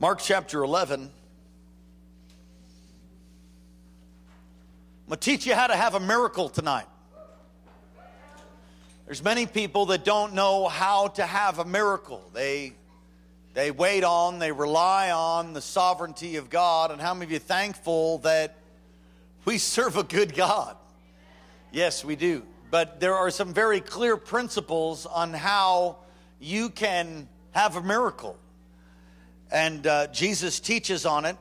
Mark chapter 11. I'm going to teach you how to have a miracle tonight. There's many people that don't know how to have a miracle. They they wait on, they rely on the sovereignty of God. And how many of you thankful that we serve a good God? Yes, we do. But there are some very clear principles on how you can have a miracle. And uh, Jesus teaches on it.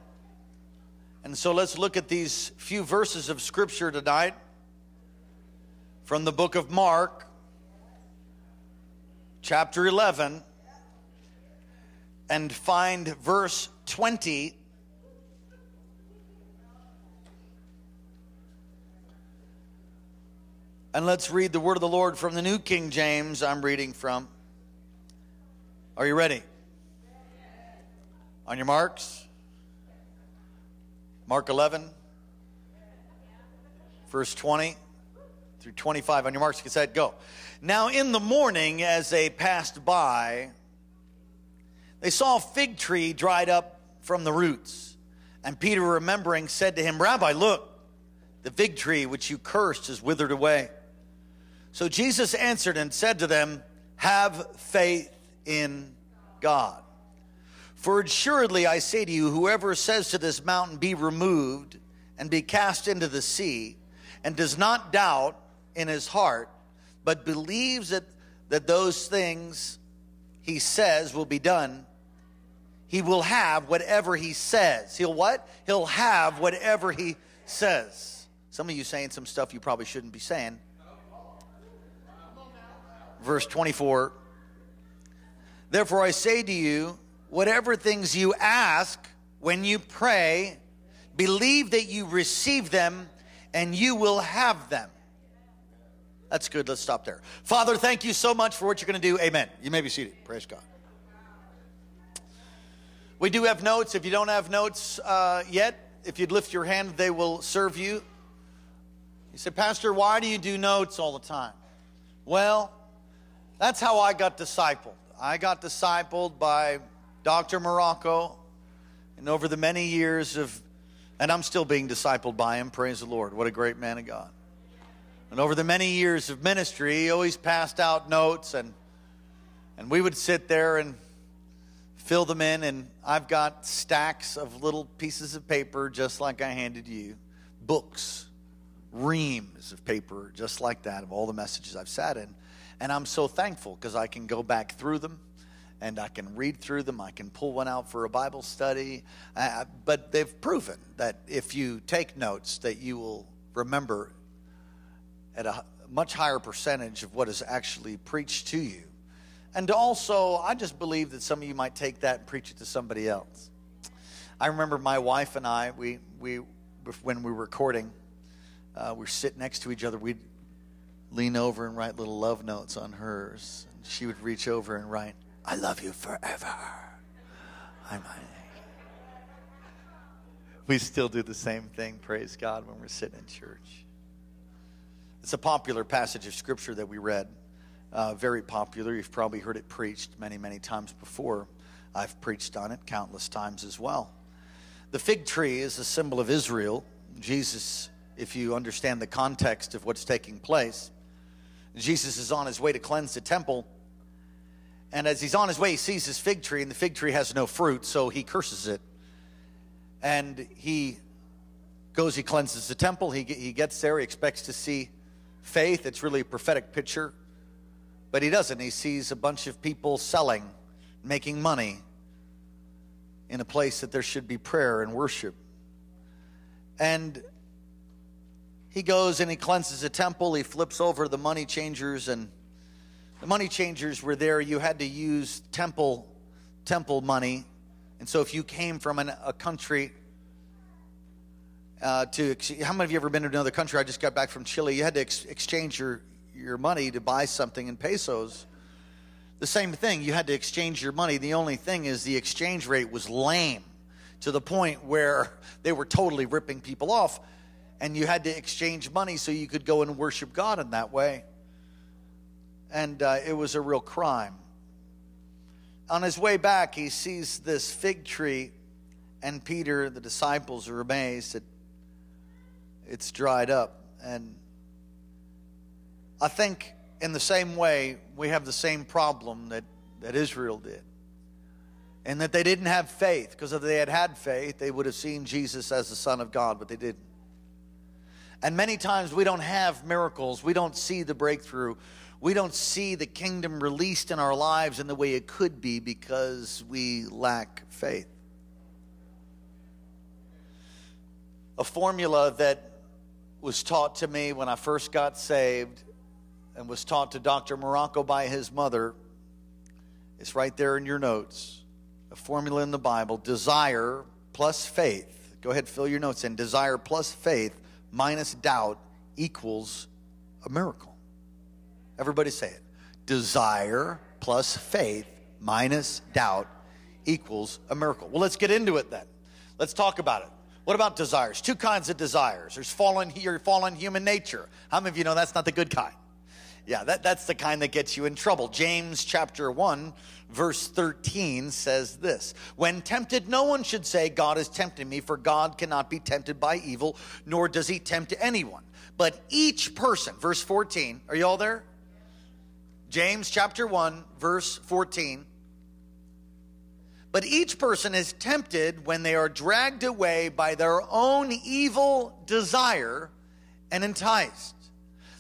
And so let's look at these few verses of Scripture tonight from the book of Mark, chapter 11, and find verse 20. And let's read the word of the Lord from the New King James I'm reading from. Are you ready? On your marks. Mark 11, verse 20 through 25. On your marks, get set, go. Now, in the morning, as they passed by, they saw a fig tree dried up from the roots. And Peter, remembering, said to him, Rabbi, look, the fig tree which you cursed is withered away. So Jesus answered and said to them, Have faith in God. For assuredly I say to you, whoever says to this mountain, Be removed and be cast into the sea, and does not doubt in his heart, but believes that, that those things he says will be done, he will have whatever he says. He'll what? He'll have whatever he says. Some of you saying some stuff you probably shouldn't be saying. Verse 24. Therefore I say to you, whatever things you ask when you pray, believe that you receive them and you will have them. That's good. Let's stop there. Father, thank you so much for what you're going to do. Amen. You may be seated. Praise God. We do have notes. If you don't have notes uh, yet, if you'd lift your hand, they will serve you. You say, Pastor, why do you do notes all the time? Well, that's how I got discipled. I got discipled by Dr. Marocco, and over the many years of, and I'm still being discipled by him, praise the Lord. What a great man of God. And over the many years of ministry, he always passed out notes, and, and we would sit there and fill them in. And I've got stacks of little pieces of paper, just like I handed you, books, reams of paper, just like that, of all the messages I've sat in. And I'm so thankful because I can go back through them and I can read through them. I can pull one out for a Bible study. Uh, but they've proven that if you take notes, that you will remember at a much higher percentage of what is actually preached to you. And also, I just believe that some of you might take that and preach it to somebody else. I remember my wife and I, we, we when we were recording, uh, we were sitting next to each other. We'd lean over and write little love notes on hers. And she would reach over and write, I love you forever. I'm, we still do the same thing, praise God, when we're sitting in church. It's a popular passage of scripture that we read. Uh, very popular. You've probably heard it preached many, many times before. I've preached on it countless times as well. The fig tree is a symbol of Israel. Jesus, if you understand the context of what's taking place, Jesus is on his way to cleanse the temple and as he's on his way, he sees this fig tree, and the fig tree has no fruit, so he curses it. And he goes, he cleanses the temple. He, he gets there, he expects to see faith. It's really a prophetic picture. But he doesn't. He sees a bunch of people selling, making money in a place that there should be prayer and worship. And he goes and he cleanses the temple. He flips over the money changers, and the money changers were there. You had to use temple temple money, and so if you came from an, a country uh, to how many of you ever been to another country? I just got back from Chile. You had to ex- exchange your your money to buy something in pesos. The same thing. You had to exchange your money. The only thing is the exchange rate was lame to the point where they were totally ripping people off and you had to exchange money so you could go and worship God in that way. And uh, it was a real crime. On his way back, he sees this fig tree, and Peter, the disciples, are amazed that it's dried up. And I think in the same way, we have the same problem that, that Israel did. And that they didn't have faith, because if they had had faith, they would have seen Jesus as the Son of God, but they didn't. And many times we don't have miracles, we don't see the breakthrough, we don't see the kingdom released in our lives in the way it could be because we lack faith. A formula that was taught to me when I first got saved and was taught to Dr. Marocco by his mother is right there in your notes. A formula in the Bible desire plus faith. Go ahead, fill your notes in. Desire plus faith minus doubt equals a miracle. Everybody say it. Desire plus faith minus doubt equals a miracle. Well, let's get into it then. Let's talk about it. What about desires? Two kinds of desires. There's fallen your fallen human nature. How many of you know that's not the good kind? Yeah, that, that's the kind that gets you in trouble. James chapter 1, verse 13 says this When tempted, no one should say, God is tempting me, for God cannot be tempted by evil, nor does he tempt anyone. But each person, verse 14, are you all there? James chapter 1, verse 14. But each person is tempted when they are dragged away by their own evil desire and enticed.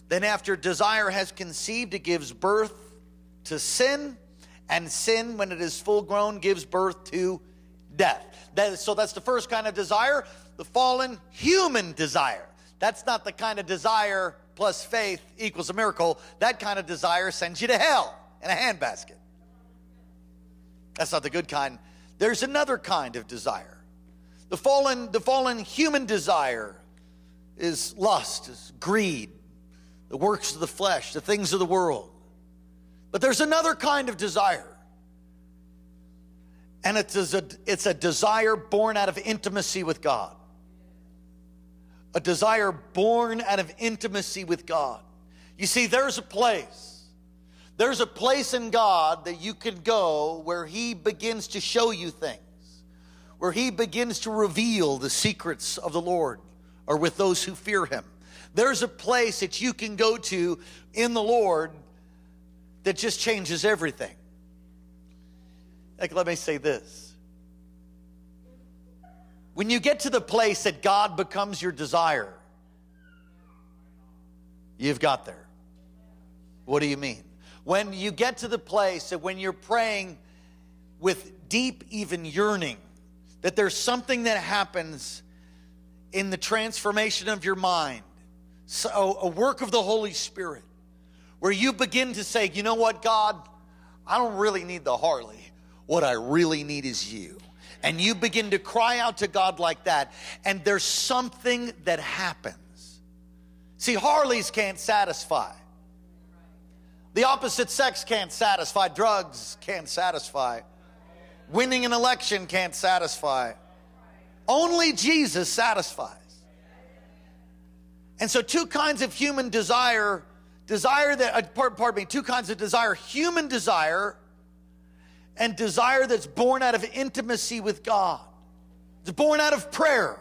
Then, after desire has conceived, it gives birth to sin, and sin, when it is full grown, gives birth to death. That, so, that's the first kind of desire, the fallen human desire. That's not the kind of desire plus faith equals a miracle. That kind of desire sends you to hell in a handbasket. That's not the good kind. There's another kind of desire. The fallen, the fallen human desire is lust, is greed, the works of the flesh, the things of the world. But there's another kind of desire. And it's a, it's a desire born out of intimacy with God. A desire born out of intimacy with God. You see, there's a place. There's a place in God that you can go where He begins to show you things, where He begins to reveal the secrets of the Lord or with those who fear Him. There's a place that you can go to in the Lord that just changes everything. Like, let me say this. When you get to the place that God becomes your desire, you've got there. What do you mean? When you get to the place that when you're praying with deep, even yearning, that there's something that happens in the transformation of your mind so a work of the Holy Spirit where you begin to say, you know what, God, I don't really need the Harley. What I really need is you. And you begin to cry out to God like that, and there's something that happens. See, Harleys can't satisfy. The opposite sex can't satisfy. Drugs can't satisfy. Winning an election can't satisfy. Only Jesus satisfies. And so, two kinds of human desire desire that, uh, pardon me, two kinds of desire human desire and desire that's born out of intimacy with God. It's born out of prayer.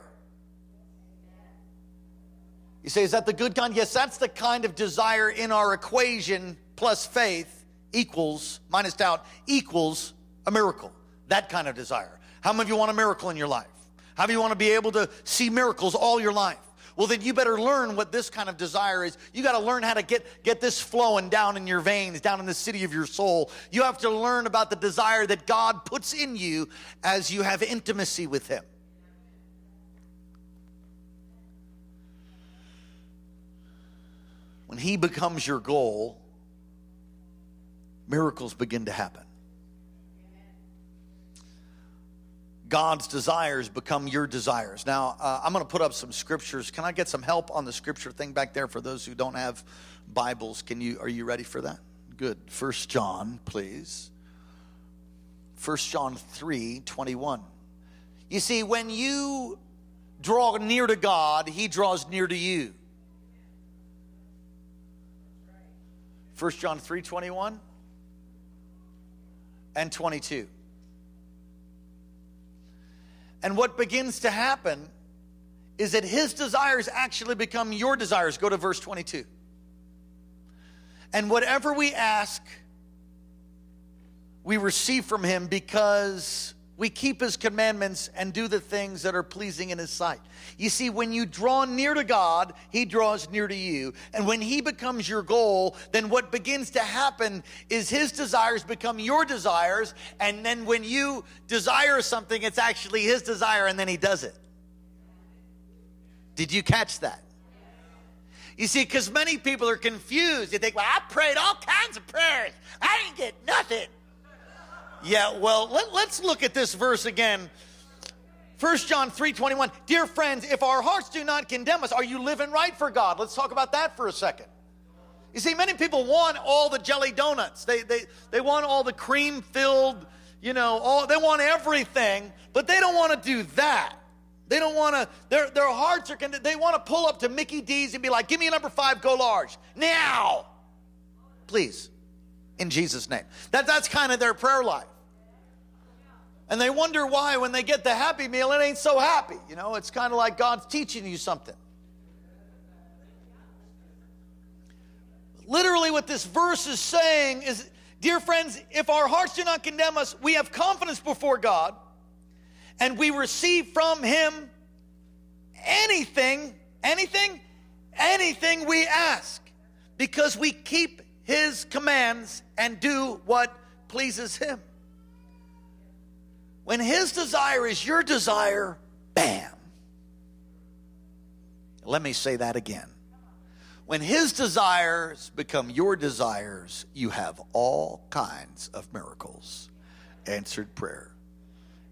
You say, is that the good kind? Yes, that's the kind of desire in our equation plus faith equals, minus doubt, equals a miracle. That kind of desire. How many of you want a miracle in your life? How many of you want to be able to see miracles all your life? Well, then you better learn what this kind of desire is. You got to learn how to get, get this flowing down in your veins, down in the city of your soul. You have to learn about the desire that God puts in you as you have intimacy with Him. when He becomes your goal, miracles begin to happen. God's desires become your desires. Now, uh, I'm going to put up some scriptures. Can I get some help on the scripture thing back there for those who don't have Bibles? Can you are you ready for that? Good. First John, please. First John 3, 21. You see, when you draw near to God, he draws near to you. First John 3, 21 and 22. And what begins to happen is that his desires actually become your desires. Go to verse 22. And whatever we ask, we receive from him because we keep his commandments and do the things that are pleasing in his sight. You see, when you draw near to God, he draws near to you. And when he becomes your goal, then what begins to happen is his desires become your desires. And then when you desire something, it's actually his desire, and then he does it. Did you catch that? You see, because many people are confused. They think, well, I prayed all kinds of prayers, I didn't get nothing. Yeah, well, let, us look at this verse again. 1 John 3 21. Dear friends, if our hearts do not condemn us, are you living right for God? Let's talk about that for a second. You see, many people want all the jelly donuts. They, they, they want all the cream filled, you know, all, they want everything, but they don't want to do that. They don't want to, their, their hearts are, they want to pull up to Mickey D's and be like, give me a number five, go large. Now. Please. In Jesus' name. That, that's kind of their prayer life. And they wonder why, when they get the happy meal, it ain't so happy. You know, it's kind of like God's teaching you something. Literally, what this verse is saying is, dear friends, if our hearts do not condemn us, we have confidence before God and we receive from Him anything, anything, anything we ask because we keep His commands and do what pleases Him. When his desire is your desire, bam. Let me say that again. When his desires become your desires, you have all kinds of miracles. Answered prayer.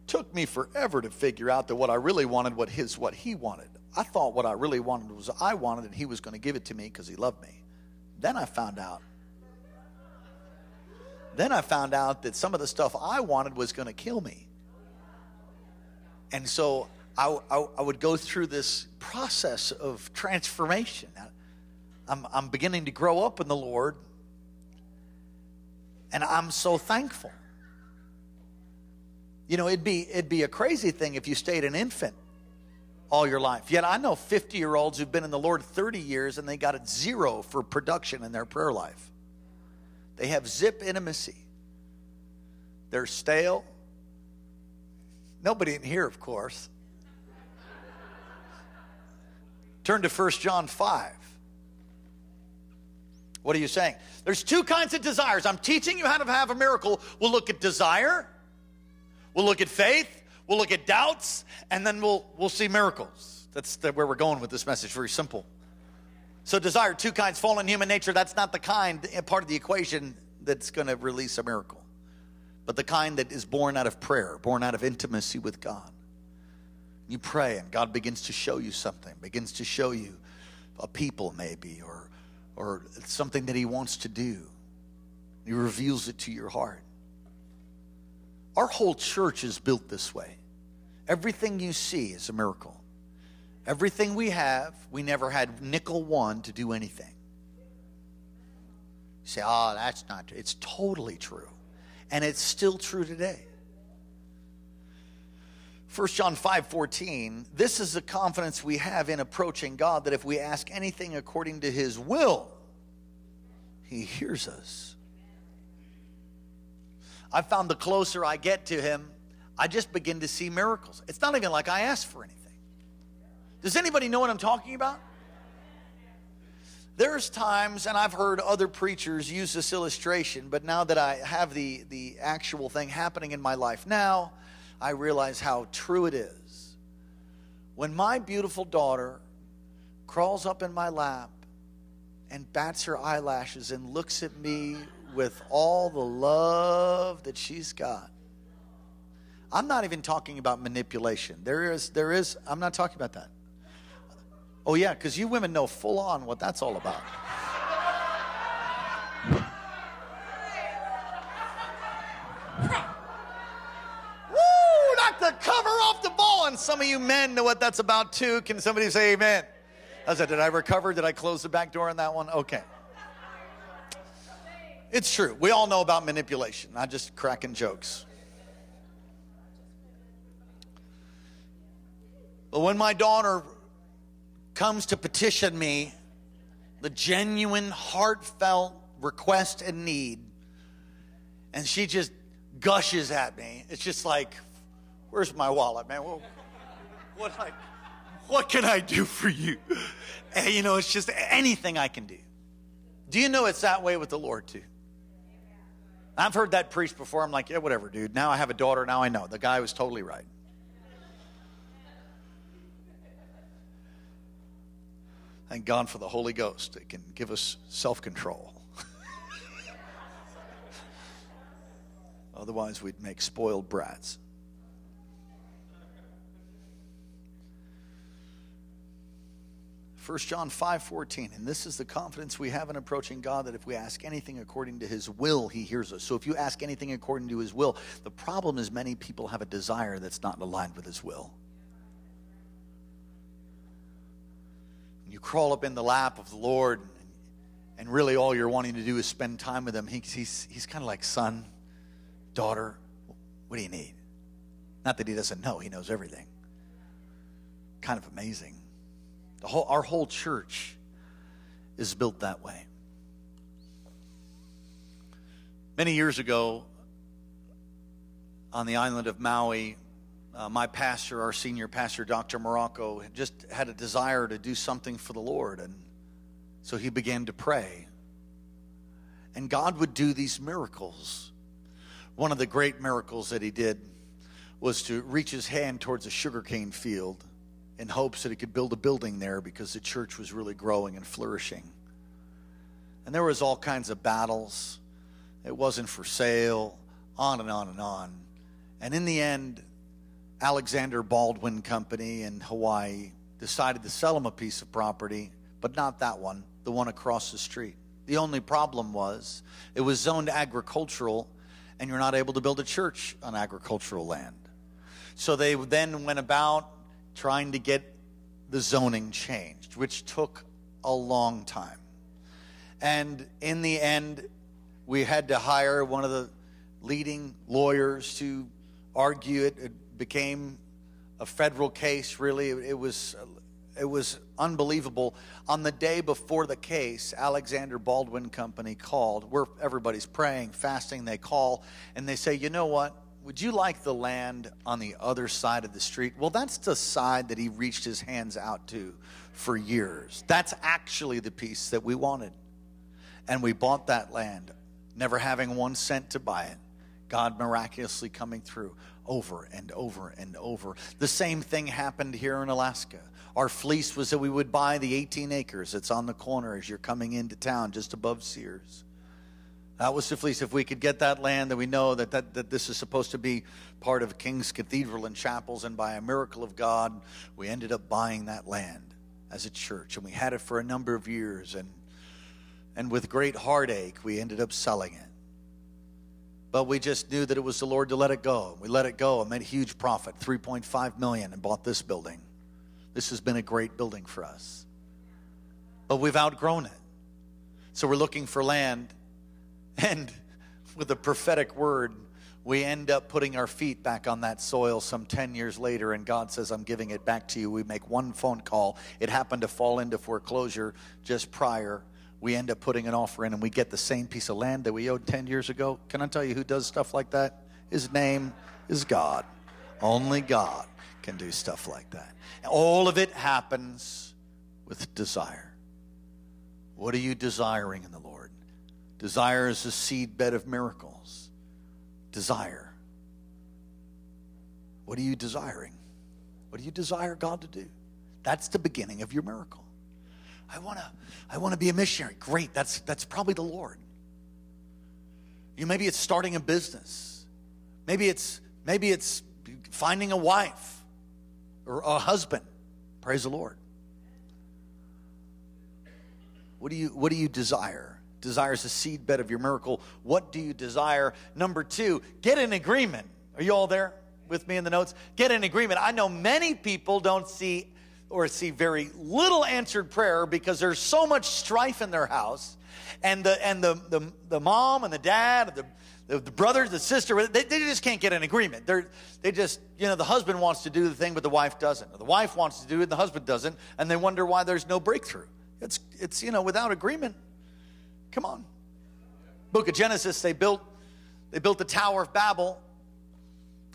Took me forever to figure out that what I really wanted what his what he wanted. I thought what I really wanted was I wanted and he was going to give it to me because he loved me. Then I found out then I found out that some of the stuff I wanted was going to kill me. And so I, I, I, would go through this process of transformation. I'm, I'm beginning to grow up in the Lord, and I'm so thankful. You know, it'd be, it'd be a crazy thing if you stayed an infant all your life. Yet I know 50 year olds who've been in the Lord 30 years and they got a zero for production in their prayer life. They have zip intimacy. They're stale, Nobody in here, of course. Turn to 1 John 5. What are you saying? There's two kinds of desires. I'm teaching you how to have a miracle. We'll look at desire, we'll look at faith, we'll look at doubts, and then we'll, we'll see miracles. That's the, where we're going with this message. Very simple. So, desire, two kinds fallen human nature, that's not the kind, part of the equation that's going to release a miracle but the kind that is born out of prayer, born out of intimacy with God. You pray, and God begins to show you something, begins to show you a people, maybe, or, or something that He wants to do. He reveals it to your heart. Our whole church is built this way. Everything you see is a miracle. Everything we have, we never had nickel one to do anything. You say, oh, that's not true. It's totally true and it's still true today. 1 John 5 14, this is the confidence we have in approaching God that if we ask anything according to his will, he hears us. I found the closer I get to him, I just begin to see miracles. It's not even like I asked for anything. Does anybody know what I'm talking about? There's times, and I've heard other preachers use this illustration, but now that I have the, the actual thing happening in my life now, I realize how true it is. When my beautiful daughter crawls up in my lap and bats her eyelashes and looks at me with all the love that she's got. I'm not even talking about manipulation. There is, there is, I'm not talking about that. Oh, yeah, because you women know full on what that's all about. Woo! Knock the cover off the ball. And some of you men know what that's about too. Can somebody say amen? I said, Did I recover? Did I close the back door on that one? Okay. It's true. We all know about manipulation, not just cracking jokes. But when my daughter comes to petition me, the genuine, heartfelt request and need, and she just gushes at me, it's just like, where's my wallet, man? What, what, I, what can I do for you? And, you know, it's just anything I can do. Do you know it's that way with the Lord, too? I've heard that preached before. I'm like, yeah, whatever, dude. Now I have a daughter. Now I know. The guy was totally right. Thank God for the Holy Ghost. It can give us self control. Otherwise, we'd make spoiled brats. First John 5 14, and this is the confidence we have in approaching God that if we ask anything according to his will, he hears us. So if you ask anything according to his will, the problem is many people have a desire that's not aligned with his will. You crawl up in the lap of the Lord, and really all you're wanting to do is spend time with him. He, he's, he's kind of like, son, daughter, what do you need? Not that he doesn't know, he knows everything. Kind of amazing. The whole, our whole church is built that way. Many years ago, on the island of Maui, uh, my pastor, our senior pastor, Dr. Marocco, just had a desire to do something for the Lord. And so he began to pray. And God would do these miracles. One of the great miracles that he did was to reach his hand towards a sugarcane field in hopes that he could build a building there because the church was really growing and flourishing. And there was all kinds of battles. It wasn't for sale, on and on and on. And in the end, Alexander Baldwin Company in Hawaii decided to sell him a piece of property, but not that one, the one across the street. The only problem was it was zoned agricultural, and you're not able to build a church on agricultural land. So they then went about trying to get the zoning changed, which took a long time. And in the end, we had to hire one of the leading lawyers to argue it. It became a federal case, really. It was, it was unbelievable. On the day before the case, Alexander Baldwin Company called. Where everybody's praying, fasting. They call and they say, you know what? Would you like the land on the other side of the street? Well, that's the side that he reached his hands out to for years. That's actually the piece that we wanted. And we bought that land, never having one cent to buy it. God miraculously coming through over and over and over. The same thing happened here in Alaska. Our fleece was that we would buy the 18 acres that's on the corner as you're coming into town, just above Sears. That was the fleece. If we could get that land, that we know that, that, that this is supposed to be part of King's Cathedral and chapels. And by a miracle of God, we ended up buying that land as a church. And we had it for a number of years. And, and with great heartache, we ended up selling it. But we just knew that it was the Lord to let it go. We let it go and made a huge profit, 3.5 million, and bought this building. This has been a great building for us. But we've outgrown it. So we're looking for land and with a prophetic word, we end up putting our feet back on that soil some 10 years later, and God says, I'm giving it back to you. We make one phone call. It happened to fall into foreclosure just prior. We end up putting an offer in, and we get the same piece of land that we owed 10 years ago. Can I tell you who does stuff like that? His name is God. Only God can do stuff like that. All of it happens with desire. What are you desiring in the Lord? Desire is a seedbed of miracles. Desire. What are you desiring? What do you desire God to do? That's the beginning of your miracle. I want to I want to be a missionary. Great. That's that's probably the Lord. You maybe it's starting a business. Maybe it's maybe it's finding a wife or a husband. Praise the Lord. What do you what do you desire? Desire is the seedbed of your miracle. What do you desire? Number two, get an agreement. Are you all there with me in the notes? Get an agreement. I know many people don't see or see very little answered prayer because there's so much strife in their house. And the and the the, the mom and the dad, the the, the brother, the sister, they, they just can't get an agreement. They're, they just, you know, the husband wants to do the thing, but the wife doesn't. Or the wife wants to do it, and the husband doesn't, and they wonder why there's no breakthrough. It's, it's you know, without agreement. Come on. Book of Genesis, they built, they built the Tower of Babel,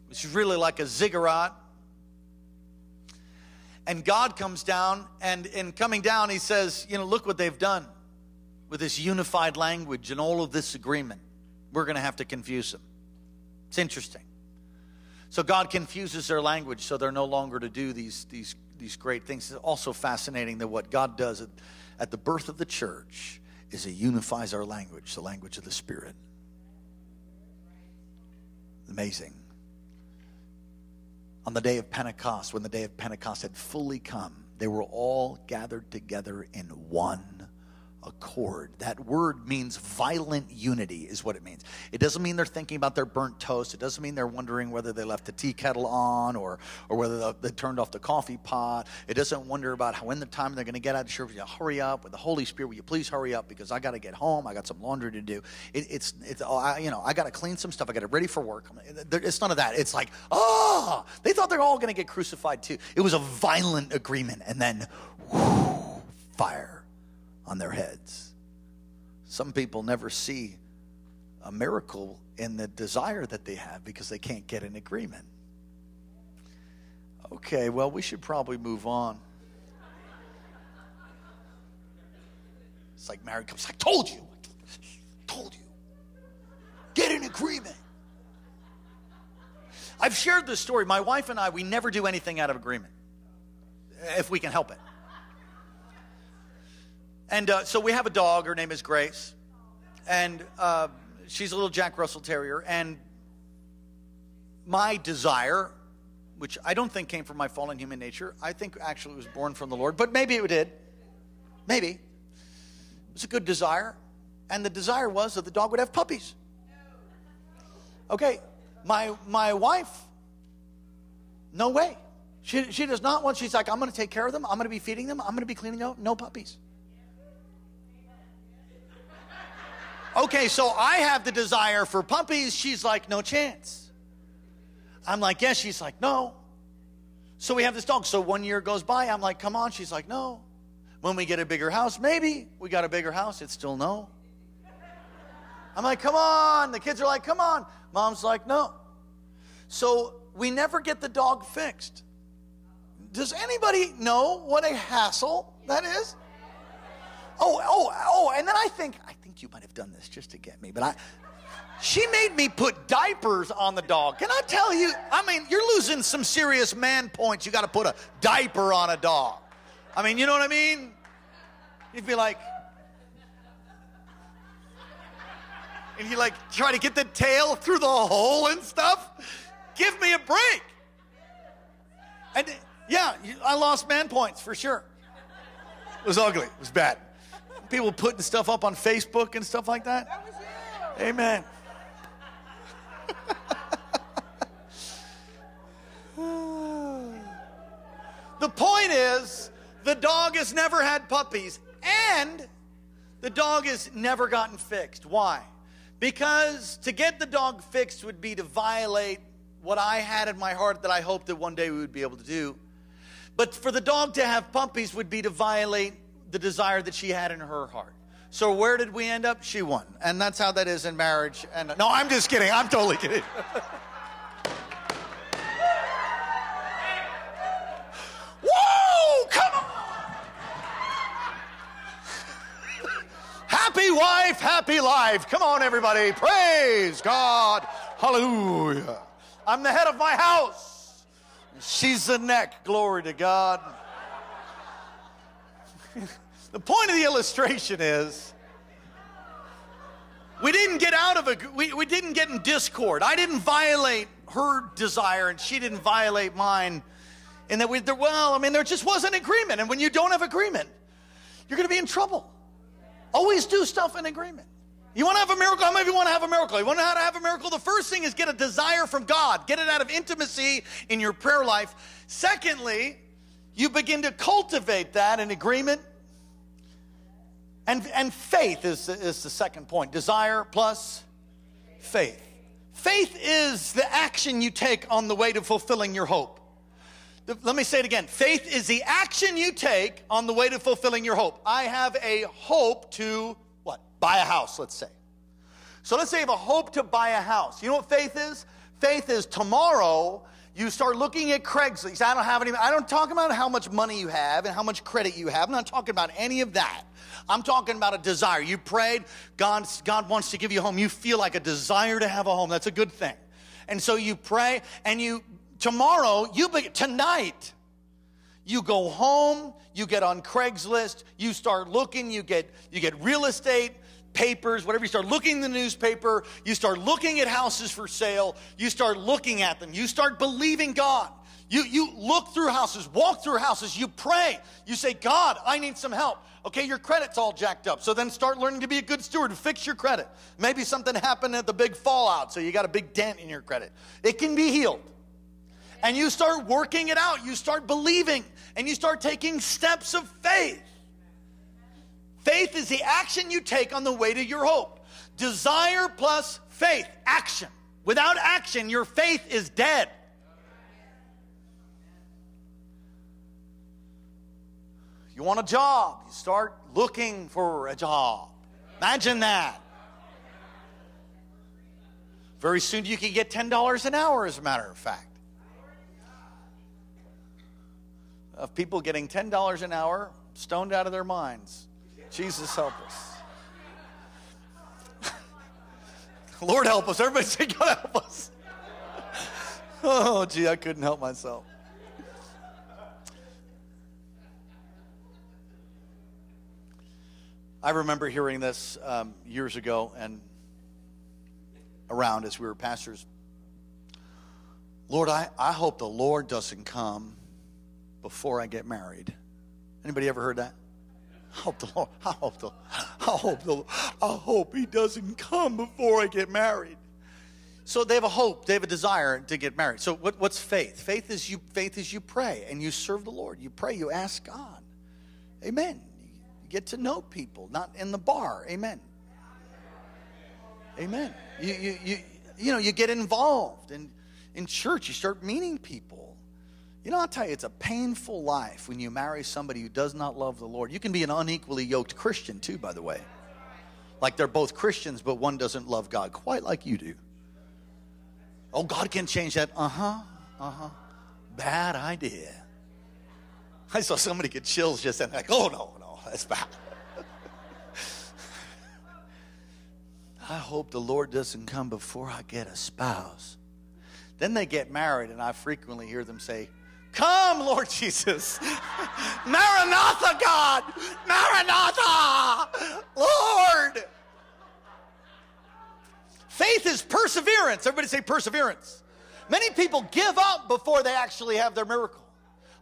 which is really like a ziggurat. And God comes down, and in coming down, he says, you know, look what they've done with this unified language and all of this agreement we're going to have to confuse them. It's interesting. So God confuses their language so they're no longer to do these, these, these great things. It's also fascinating that what God does at, at the birth of the church is He unifies our language, the language of the Spirit. Amazing. On the day of Pentecost, when the day of Pentecost had fully come, they were all gathered together in one accord. That word means violent unity, is what it means. It doesn't mean they're thinking about their burnt toast. It doesn't mean they're wondering whether they left the tea kettle on or, or whether they turned off the coffee pot. It doesn't wonder about how in the time they're going to get out of church. Hurry up with the Holy Spirit. Will you please hurry up because I got to get home. I got some laundry to do. It, it's, it's oh, I, you know, I got to clean some stuff. I got it ready for work. Uh, it's none of that. It's like, oh, they thought they're all going to get crucified too. It was a violent agreement. And then, whoo, fire on their heads. Some people never see a miracle in the desire that they have because they can't get an agreement. Okay, well, we should probably move on. It's like Mary comes, I told you, I told you. Get an agreement. I've shared this story. My wife and I, we never do anything out of agreement if we can help it. And uh, so we have a dog. Her name is Grace. And uh, she's a little Jack Russell Terrier. And my desire, which I don't think came from my fallen human nature, I think actually was born from the Lord, but maybe it did. Maybe. It was a good desire. And the desire was that the dog would have puppies. Okay, my, my wife, no way. She, she does not want, she's like, I'm going to take care of them. I'm going to be feeding them. I'm going to be cleaning them. No puppies. Okay, so I have the desire for puppies. She's like, no chance. I'm like, yes. She's like, no. So we have this dog. So one year goes by. I'm like, come on. She's like, no. When we get a bigger house, maybe. We got a bigger house. It's still no. I'm like, come on. The kids are like, come on. Mom's like, no. So we never get the dog fixed. Does anybody know what a hassle that is? Oh, oh, oh, and then I think, I think you might have done this just to get me, but I, she made me put diapers on the dog. Can I tell you? I mean, you're losing some serious man points. You got to put a diaper on a dog. I mean, you know what I mean? You'd be like, and you like try to get the tail through the hole and stuff. Give me a break. And yeah, I lost man points for sure. It was ugly. It was bad people putting stuff up on Facebook and stuff like that? that Amen. the point is, the dog has never had puppies, and the dog has never gotten fixed. Why? Because to get the dog fixed would be to violate what I had in my heart that I hoped that one day we would be able to do. But for the dog to have puppies would be to violate the desire that she had in her heart. So where did we end up? She won. And that's how that is in marriage. And no, I'm just kidding. I'm totally kidding. Whoa! Come on! happy wife, happy life. Come on, everybody. Praise God. Hallelujah. I'm the head of my house. She's the neck. Glory to God. The point of the illustration is we didn't get out of a we, we didn't get in discord. I didn't violate her desire and she didn't violate mine. And that we well, I mean, there just wasn't agreement. And when you don't have agreement, you're gonna be in trouble. Always do stuff in agreement. You want to have a miracle? How many of you want to have a miracle? You want to know how to have a miracle? The first thing is get a desire from God. Get it out of intimacy in your prayer life. Secondly, you begin to cultivate that in agreement. And, and faith is, is the second point. Desire plus faith. Faith is the action you take on the way to fulfilling your hope. Let me say it again. Faith is the action you take on the way to fulfilling your hope. I have a hope to what? Buy a house, let's say. So let's say you have a hope to buy a house. You know what faith is? Faith is tomorrow you start looking at Craigslist. I don't have any, I don't talk about how much money you have and how much credit you have. I'm not talking about any of that. I'm talking about a desire. You prayed, God, God wants to give you a home. You feel like a desire to have a home. That's a good thing. And so you pray and you, tomorrow, you, tonight, you go home, you get on Craigslist, you start looking, you get, you get real estate, papers, whatever. You start looking in the newspaper, you start looking at houses for sale, you start looking at them, you start believing God. You, you look through houses, walk through houses, you pray. You say, God, I need some help. Okay, your credit's all jacked up. So then start learning to be a good steward and fix your credit. Maybe something happened at the big fallout, so you got a big dent in your credit. It can be healed. And you start working it out. You start believing and you start taking steps of faith. Faith is the action you take on the way to your hope. Desire plus faith, action. Without action, your faith is dead. You want a job, you start looking for a job. Imagine that. Very soon you can get $10 an hour, as a matter of fact. Of people getting $10 an hour, stoned out of their minds. Jesus help us. Lord help us. Everybody say, God help us. oh, gee, I couldn't help myself. I remember hearing this um, years ago and around as we were pastors. Lord, I, I hope the Lord doesn't come before I get married. Anybody ever heard that? I hope the Lord, I hope the, I hope the, I hope he doesn't come before I get married. So they have a hope, they have a desire to get married. So what, what's faith? Faith is you faith is you pray and you serve the Lord. You pray, you ask God. Amen. You get to know people, not in the bar. Amen. Amen. You you you you know, you get involved in in church, you start meeting people. You know, I'll tell you, it's a painful life when you marry somebody who does not love the Lord. You can be an unequally yoked Christian, too, by the way. Like they're both Christians, but one doesn't love God quite like you do. Oh, God can change that. Uh huh, uh huh. Bad idea. I saw somebody get chills just then, like, oh, no, no, that's bad. I hope the Lord doesn't come before I get a spouse. Then they get married, and I frequently hear them say, Come, Lord Jesus. Maranatha, God. Maranatha, Lord. Faith is perseverance. Everybody say perseverance. Many people give up before they actually have their miracle.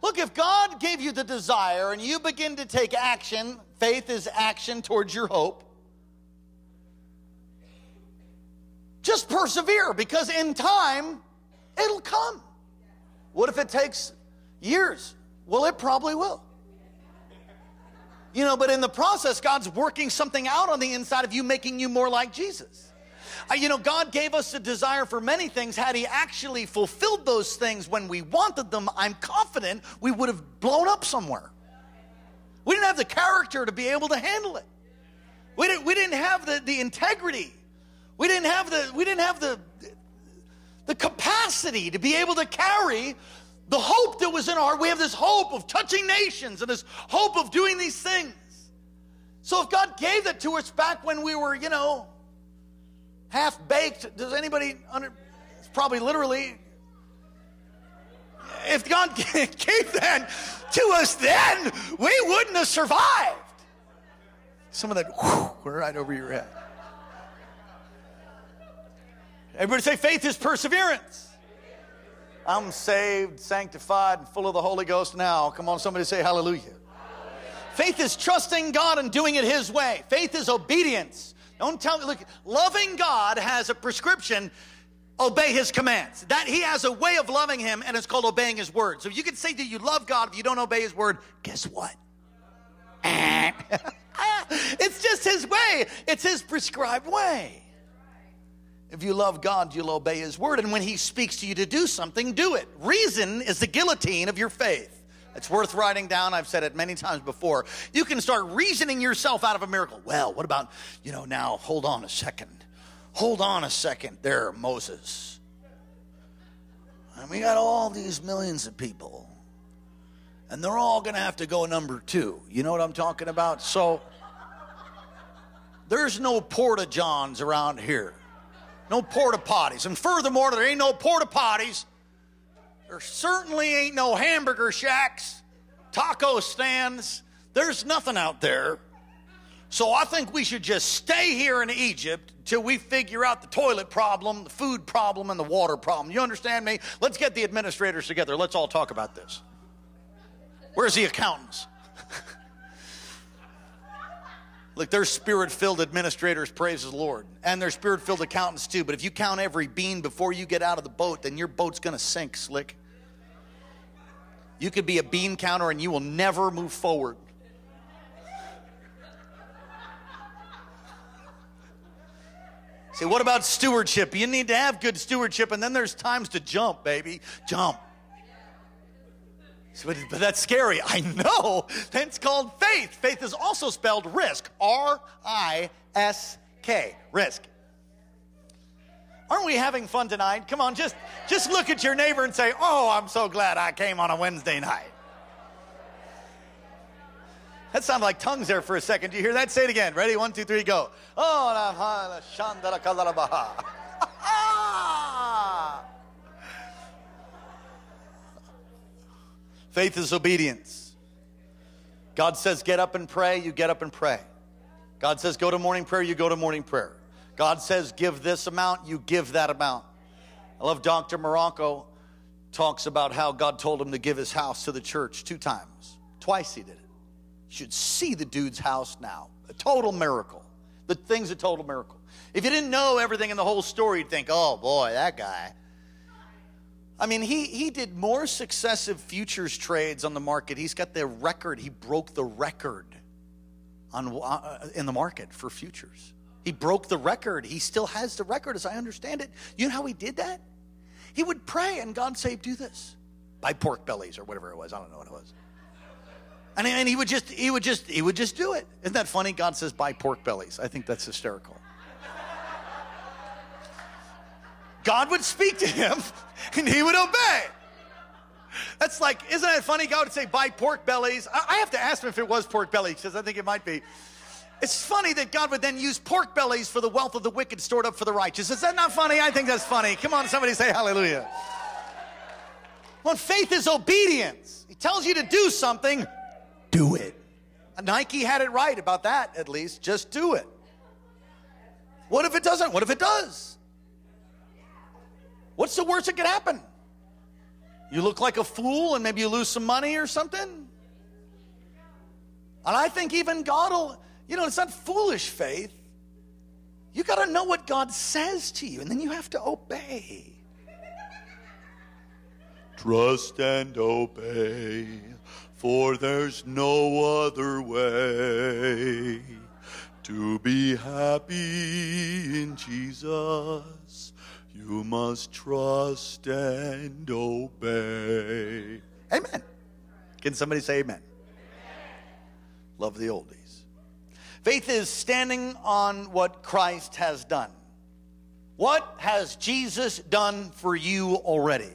Look, if God gave you the desire and you begin to take action, faith is action towards your hope. Just persevere because in time, it'll come. What if it takes Years. Well, it probably will. You know, but in the process, God's working something out on the inside of you, making you more like Jesus. Uh, you know, God gave us a desire for many things. Had He actually fulfilled those things when we wanted them, I'm confident we would have blown up somewhere. We didn't have the character to be able to handle it. We didn't, we didn't have the, the integrity. We didn't have the we didn't have the the capacity to be able to carry the hope that was in our heart. We have this hope of touching nations and this hope of doing these things. So if God gave that to us back when we were, you know, half baked, does anybody under? It's probably literally. If God gave that to us then, we wouldn't have survived. Some of that whew, right over your head. Everybody say faith is perseverance. I'm saved, sanctified, and full of the Holy Ghost now. Come on, somebody say hallelujah. hallelujah. Faith is trusting God and doing it His way. Faith is obedience. Don't tell me, look, loving God has a prescription obey his commands. That he has a way of loving him, and it's called obeying his word. So you can say that you love God if you don't obey his word. Guess what? it's just his way. It's his prescribed way. If you love God, you'll obey his word. And when he speaks to you to do something, do it. Reason is the guillotine of your faith. It's worth writing down. I've said it many times before. You can start reasoning yourself out of a miracle. Well, what about, you know, now hold on a second. Hold on a second there, Moses. And we got all these millions of people, and they're all going to have to go number two. You know what I'm talking about? So there's no porta johns around here, no porta potties. And furthermore, there ain't no porta potties. There certainly ain't no hamburger shacks, taco stands. There's nothing out there. So I think we should just stay here in Egypt till we figure out the toilet problem, the food problem, and the water problem. You understand me? Let's get the administrators together. Let's all talk about this. Where's the accountants? Look, there's spirit filled administrators, praise the Lord. And there's spirit filled accountants too. But if you count every bean before you get out of the boat, then your boat's going to sink, slick. You could be a bean counter and you will never move forward. See, what about stewardship? You need to have good stewardship, and then there's times to jump, baby. Jump. But, but that's scary. I know. That's called faith. Faith is also spelled risk. R I S K. Risk. Aren't we having fun tonight? Come on, just just look at your neighbor and say, "Oh, I'm so glad I came on a Wednesday night." That sounded like tongues there for a second. Do you hear that? Say it again. Ready? One, two, three, go. Oh, Faith is obedience. God says, get up and pray, you get up and pray. God says, go to morning prayer, you go to morning prayer. God says, give this amount, you give that amount. I love Dr. Marocco talks about how God told him to give his house to the church two times. Twice he did it. You should see the dude's house now. A total miracle. The thing's a total miracle. If you didn't know everything in the whole story, you'd think, oh boy, that guy. I mean, he, he did more successive futures trades on the market. He's got the record. He broke the record on, uh, in the market for futures. He broke the record. He still has the record, as I understand it. You know how he did that? He would pray, and God say, "Do this." Buy pork bellies or whatever it was. I don't know what it was. And, and he would just, he would just, he would just do it. Isn't that funny? God says, "Buy pork bellies." I think that's hysterical. God would speak to him and he would obey. That's like, isn't that funny? God would say, buy pork bellies. I have to ask him if it was pork bellies because I think it might be. It's funny that God would then use pork bellies for the wealth of the wicked stored up for the righteous. Is that not funny? I think that's funny. Come on, somebody say hallelujah. Well, faith is obedience. He tells you to do something, do it. Nike had it right about that, at least. Just do it. What if it doesn't? What if it does? What's the worst that could happen? You look like a fool and maybe you lose some money or something? And I think even God will, you know, it's not foolish faith. You got to know what God says to you, and then you have to obey. Trust and obey, for there's no other way to be happy in Jesus. You must trust and obey. Amen. Can somebody say amen? amen? Love the oldies. Faith is standing on what Christ has done. What has Jesus done for you already?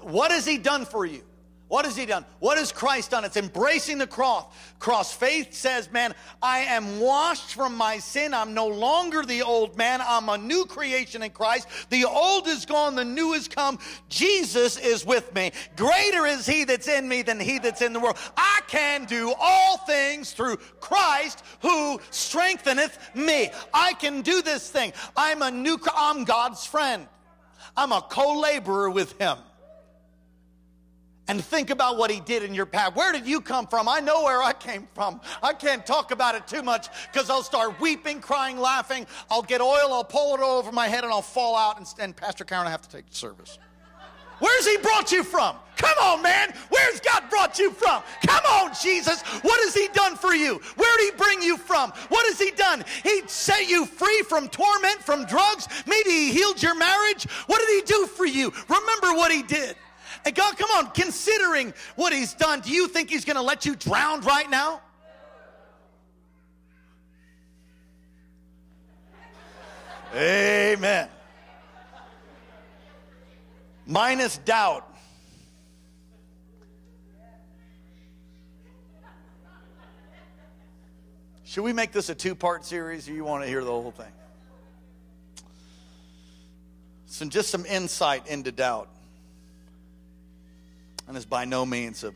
What has he done for you? What has he done? What has Christ done? It's embracing the cross. Cross faith says, man, I am washed from my sin. I'm no longer the old man. I'm a new creation in Christ. The old is gone, the new has come. Jesus is with me. Greater is he that's in me than he that's in the world. I can do all things through Christ who strengtheneth me. I can do this thing. I'm a new I'm God's friend. I'm a co-laborer with him and think about what he did in your past. Where did you come from? I know where I came from. I can't talk about it too much because I'll start weeping, crying, laughing. I'll get oil, I'll pull it over my head, and I'll fall out, and, and Pastor Karen, I have to take service. Where's he brought you from? Come on, man. Where's God brought you from? Come on, Jesus. What has he done for you? Where did he bring you from? What has he done? He set you free from torment, from drugs. Maybe he healed your marriage. What did he do for you? Remember what he did. And God, come on, considering what He's done, do you think He's going to let you drown right now? Amen. Minus doubt. Should we make this a two part series or you want to hear the whole thing? Some just some insight into doubt and is by no means a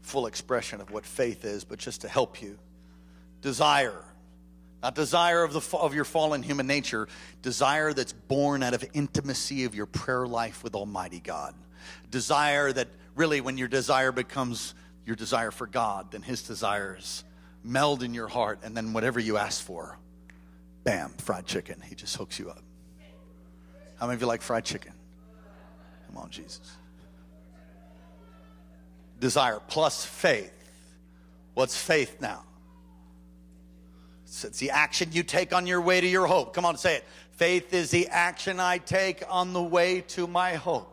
full expression of what faith is, but just to help you. Desire, not desire of, the, of your fallen human nature, desire that's born out of intimacy of your prayer life with Almighty God. Desire that really, when your desire becomes your desire for God, then His desires meld in your heart, and then whatever you ask for, bam, fried chicken. He just hooks you up. How many of you like fried chicken? Come on, Jesus desire plus faith. What's faith now? It's the action you take on your way to your hope. Come on, say it. Faith is the action I take on the way to my hope.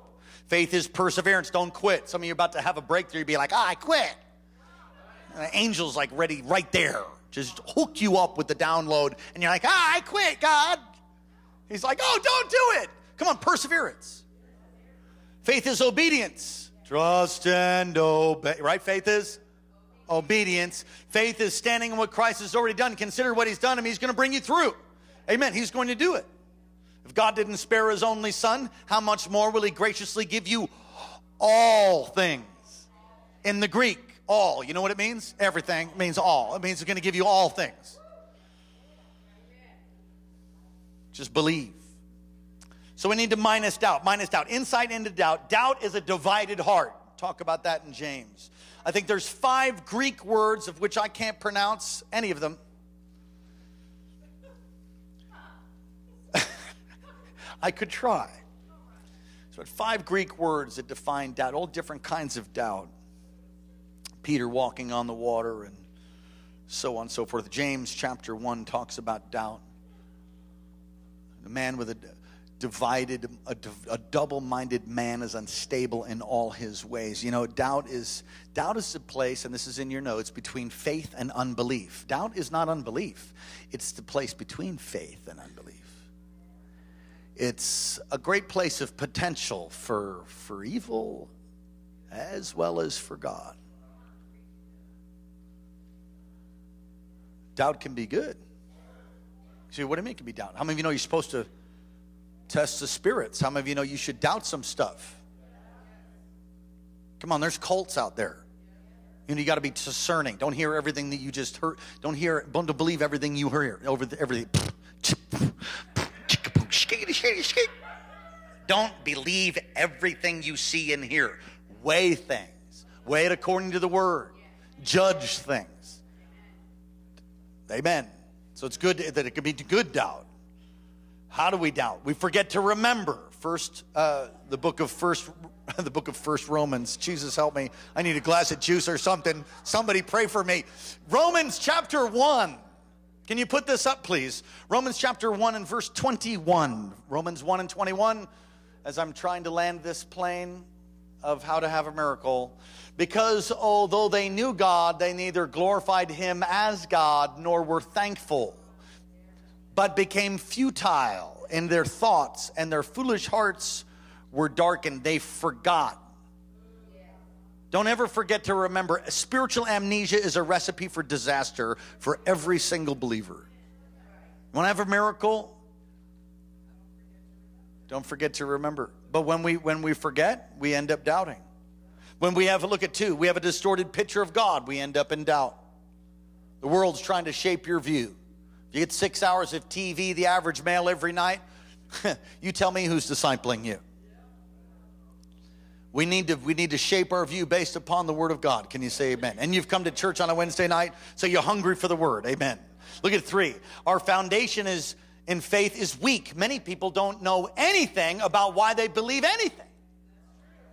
Faith is perseverance. Don't quit. Some of you are about to have a breakthrough. You'd be like, I quit. The angel's like ready right there. Just hook you up with the download. And you're like, ah, I quit, God. He's like, oh, don't do it. Come on, perseverance. Faith is obedience. Trust and obey. Right? Faith is obedience. Faith is standing in what Christ has already done. Consider what he's done and he's going to bring you through. Amen. He's going to do it. If God didn't spare his only son, how much more will he graciously give you all things? In the Greek, all. You know what it means? Everything means all. It means he's going to give you all things. Just believe. So we need to minus doubt, minus doubt, insight into doubt. Doubt is a divided heart. Talk about that in James. I think there's five Greek words of which I can't pronounce any of them. I could try. So, five Greek words that define doubt, all different kinds of doubt. Peter walking on the water and so on and so forth. James chapter 1 talks about doubt. The man with a divided, a, a double-minded man is unstable in all his ways. You know, doubt is doubt is a place, and this is in your notes, between faith and unbelief. Doubt is not unbelief; it's the place between faith and unbelief. It's a great place of potential for for evil as well as for God. Doubt can be good. See, what you mean it can be doubt? How many of you know you're supposed to Test the spirits. How many of you know you should doubt some stuff? Come on, there's cults out there. You know, you got to be discerning. Don't hear everything that you just heard. Don't hear, don't believe everything you hear over the, everything. Don't believe everything you see and hear. Weigh things. Weigh it according to the word. Judge things. Amen. So it's good that it could be good doubt. How do we doubt? We forget to remember. First, uh, the book of First, the book of First Romans. Jesus help me. I need a glass of juice or something. Somebody pray for me. Romans chapter one. Can you put this up, please? Romans chapter one and verse twenty-one. Romans one and twenty-one. As I'm trying to land this plane of how to have a miracle, because although they knew God, they neither glorified Him as God nor were thankful but became futile in their thoughts, and their foolish hearts were darkened. They forgot. Don't ever forget to remember spiritual amnesia is a recipe for disaster for every single believer. You want to have a miracle? Don't forget to remember. But when we when we forget, we end up doubting. When we have a look at two, we have a distorted picture of God, we end up in doubt. The world's trying to shape your view. You get six hours of TV, the average male every night. you tell me who's discipling you. We need to we need to shape our view based upon the word of God. Can you say amen? And you've come to church on a Wednesday night, so you're hungry for the word. Amen. Look at 3. Our foundation is in faith is weak. Many people don't know anything about why they believe anything.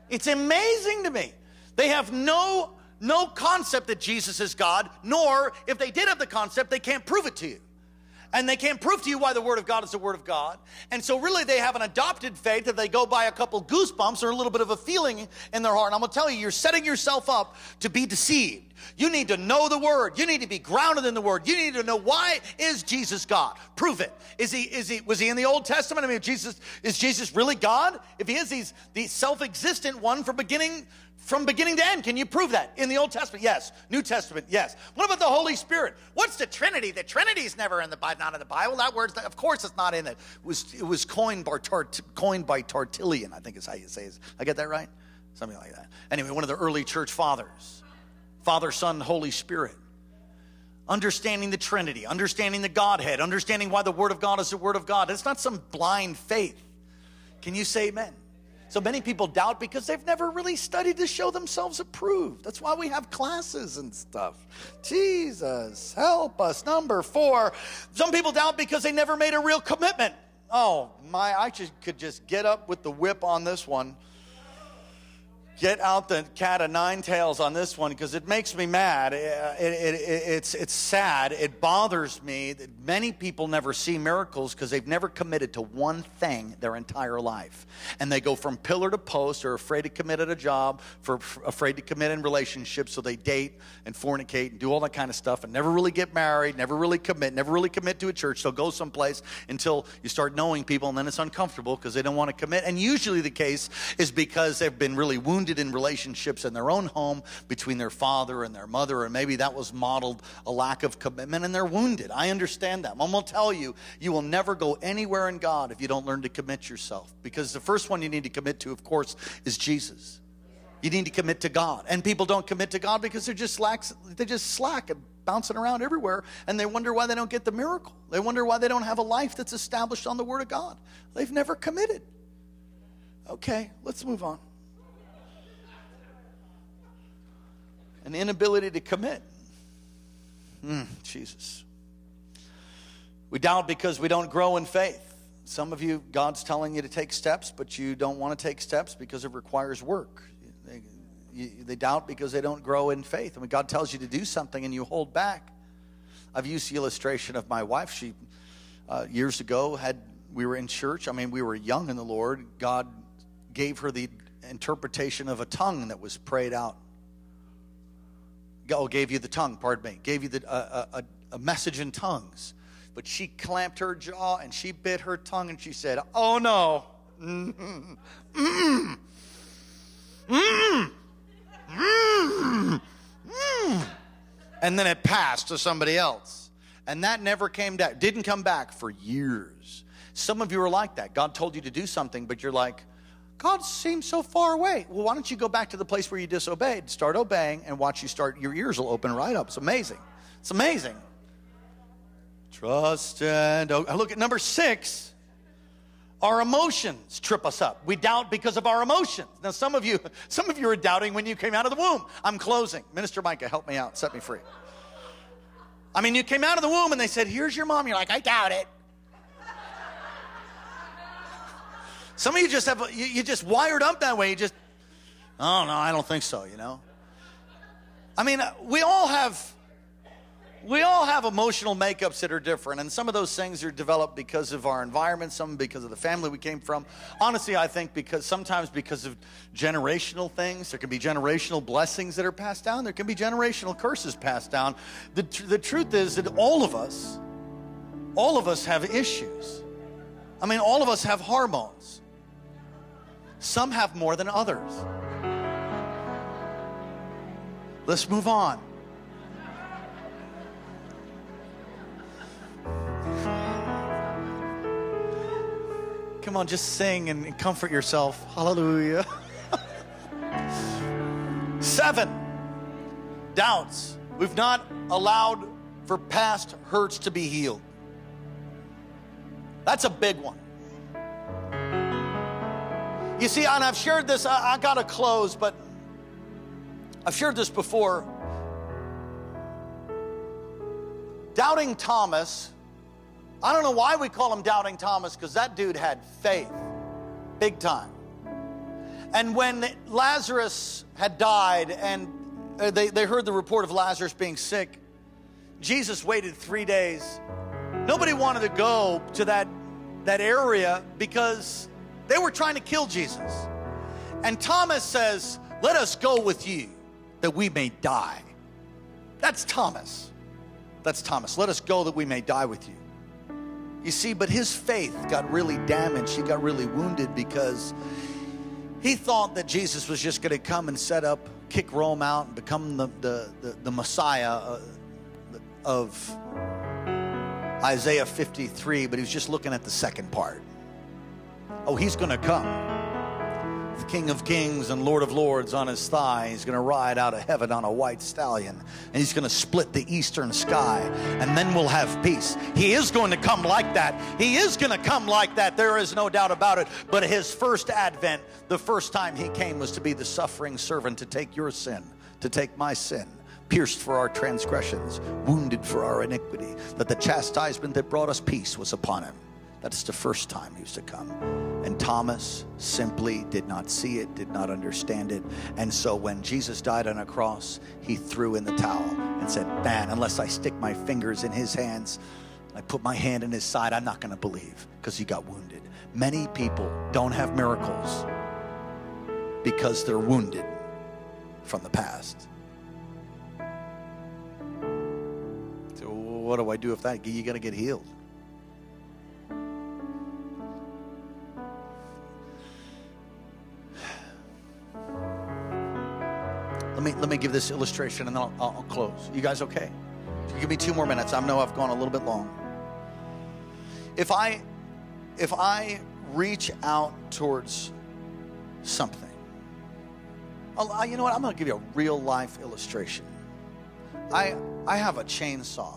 It's amazing to me. They have no no concept that Jesus is God, nor if they did have the concept, they can't prove it to you. And they can't prove to you why the Word of God is the Word of God. And so, really, they have an adopted faith that they go by a couple goosebumps or a little bit of a feeling in their heart. And I'm going to tell you, you're setting yourself up to be deceived. You need to know the word. You need to be grounded in the word. You need to know why is Jesus God? Prove it. Is he is he was he in the Old Testament? I mean, Jesus is Jesus really God? If he is, he's the self-existent one from beginning from beginning to end. Can you prove that? In the Old Testament, yes. New Testament, yes. What about the Holy Spirit? What's the Trinity? The Trinity is never in the Bible, not in the Bible. That word's of course it's not in it. It was it was coined by Tart, coined by Tertullian, I think is how you say it. I get that right? Something like that. Anyway, one of the early church fathers. Father, Son, Holy Spirit. Understanding the Trinity, understanding the Godhead, understanding why the Word of God is the Word of God. It's not some blind faith. Can you say amen? So many people doubt because they've never really studied to show themselves approved. That's why we have classes and stuff. Jesus, help us. Number four, some people doubt because they never made a real commitment. Oh, my, I just could just get up with the whip on this one get out the cat of nine tails on this one because it makes me mad. It, it, it, it's, it's sad. It bothers me that many people never see miracles because they've never committed to one thing their entire life. And they go from pillar to post, or afraid to commit at a job, for afraid to commit in relationships, so they date and fornicate and do all that kind of stuff and never really get married, never really commit, never really commit to a church. They'll go someplace until you start knowing people, and then it's uncomfortable because they don't want to commit. And usually the case is because they've been really wounded wounded in relationships in their own home between their father and their mother, and maybe that was modeled a lack of commitment, and they're wounded. I understand that. Going to tell you, you will never go anywhere in God if you don't learn to commit yourself. Because the first one you need to commit to, of course, is Jesus. You need to commit to God. And people don't commit to God because they're just lax, they just slack and bouncing around everywhere and they wonder why they don't get the miracle. They wonder why they don't have a life that's established on the word of God. They've never committed. Okay, let's move on. An inability to commit. Mm, Jesus. We doubt because we don't grow in faith. Some of you, God's telling you to take steps, but you don't want to take steps because it requires work. They, you, they doubt because they don't grow in faith. And when God tells you to do something and you hold back, I've used the illustration of my wife. She, uh, years ago, had we were in church. I mean, we were young in the Lord. God gave her the interpretation of a tongue that was prayed out oh, gave you the tongue, pardon me, gave you the, uh, a, a message in tongues. But she clamped her jaw and she bit her tongue and she said, Oh no. Mm, mm, mm, mm, mm. And then it passed to somebody else. And that never came back, didn't come back for years. Some of you are like that. God told you to do something, but you're like, God seems so far away. Well, why don't you go back to the place where you disobeyed? Start obeying and watch you start, your ears will open right up. It's amazing. It's amazing. Trust and look at number six. Our emotions trip us up. We doubt because of our emotions. Now, some of you, some of you are doubting when you came out of the womb. I'm closing. Minister Micah, help me out, set me free. I mean, you came out of the womb and they said, Here's your mom. You're like, I doubt it. Some of you just have, you, you just wired up that way. You just, oh no, I don't think so, you know? I mean, we all have, we all have emotional makeups that are different, and some of those things are developed because of our environment, some because of the family we came from. Honestly, I think because sometimes because of generational things, there can be generational blessings that are passed down, there can be generational curses passed down. The, the truth is that all of us, all of us have issues. I mean, all of us have hormones. Some have more than others. Let's move on. Come on, just sing and comfort yourself. Hallelujah. Seven, doubts. We've not allowed for past hurts to be healed. That's a big one. You see, and I've shared this, I, I got to close, but I've shared this before. Doubting Thomas, I don't know why we call him Doubting Thomas, because that dude had faith, big time. And when Lazarus had died and uh, they, they heard the report of Lazarus being sick, Jesus waited three days. Nobody wanted to go to that, that area because they were trying to kill Jesus. And Thomas says, Let us go with you that we may die. That's Thomas. That's Thomas. Let us go that we may die with you. You see, but his faith got really damaged. He got really wounded because he thought that Jesus was just going to come and set up, kick Rome out, and become the, the, the, the Messiah uh, of Isaiah 53, but he was just looking at the second part. Oh, he's going to come. The King of Kings and Lord of Lords on his thigh. He's going to ride out of heaven on a white stallion. And he's going to split the eastern sky. And then we'll have peace. He is going to come like that. He is going to come like that. There is no doubt about it. But his first advent, the first time he came, was to be the suffering servant to take your sin, to take my sin pierced for our transgressions, wounded for our iniquity, that the chastisement that brought us peace was upon him. That's the first time he was to come. And Thomas simply did not see it, did not understand it. And so when Jesus died on a cross, he threw in the towel and said, Man, unless I stick my fingers in his hands, I put my hand in his side, I'm not going to believe because he got wounded. Many people don't have miracles because they're wounded from the past. So, what do I do if that? You got to get healed. Let me let me give this illustration and then I'll, I'll close. You guys okay? Give me two more minutes. I know I've gone a little bit long. If I if I reach out towards something, I'll, you know what? I'm going to give you a real life illustration. I I have a chainsaw,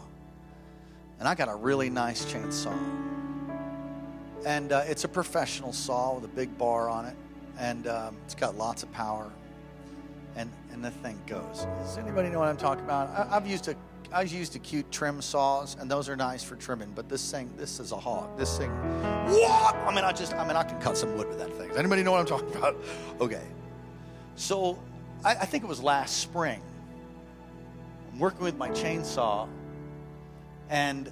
and I got a really nice chainsaw, and uh, it's a professional saw with a big bar on it, and um, it's got lots of power and and the thing goes. Does anybody know what I'm talking about? I, have used a I've used acute trim saws, and those are nice for trimming. But this thing, this is a hog. This thing, what? I mean, I just, I mean, I can cut some wood with that thing. Does anybody know what I'm talking about? Okay. So, I, I think it was last spring. I'm working with my chainsaw, and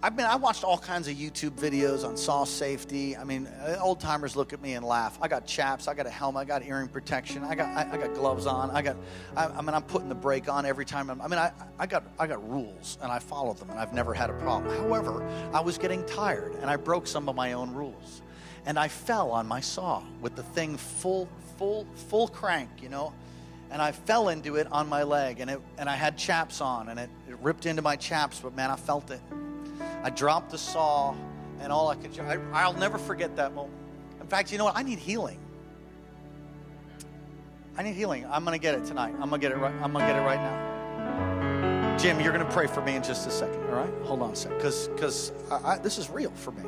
I've been I watched all kinds of YouTube videos on saw safety. I mean, uh, old timers look at me and laugh. I got chaps, I got a helmet, I got earring protection, I got I, I got gloves on, I got I, I, mean I'm putting the brake on every time. I'm, I mean I I got I got rules and I follow them and I've never had a problem. However, I was getting tired and I broke some of my own rules, and I fell on my saw with the thing full full full crank, you know and I fell into it on my leg, and it and I had chaps on, and it, it ripped into my chaps, but man, I felt it. I dropped the saw, and all I could, I, I'll never forget that moment. In fact, you know what? I need healing. I need healing. I'm going to get it tonight. I'm going to get it right. I'm going to get it right now. Jim, you're going to pray for me in just a second. All right? Hold on a second. Because because this is real for me.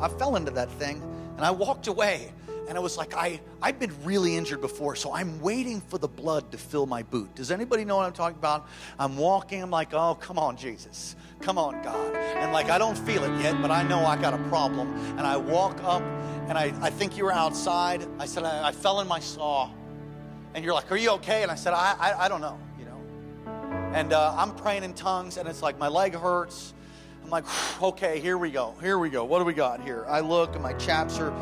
I fell into that thing, and I walked away. And I was like I, I've been really injured before, so I'm waiting for the blood to fill my boot. Does anybody know what I'm talking about? I'm walking, I'm like, oh, come on, Jesus. Come on, God. And like, I don't feel it yet, but I know I got a problem. And I walk up, and I, I think you were outside. I said, I, I fell in my saw. And you're like, Are you okay? And I said, I, I, I don't know, you know. And uh, I'm praying in tongues, and it's like my leg hurts. I'm like, okay, here we go. Here we go. What do we got here? I look, and my chaps are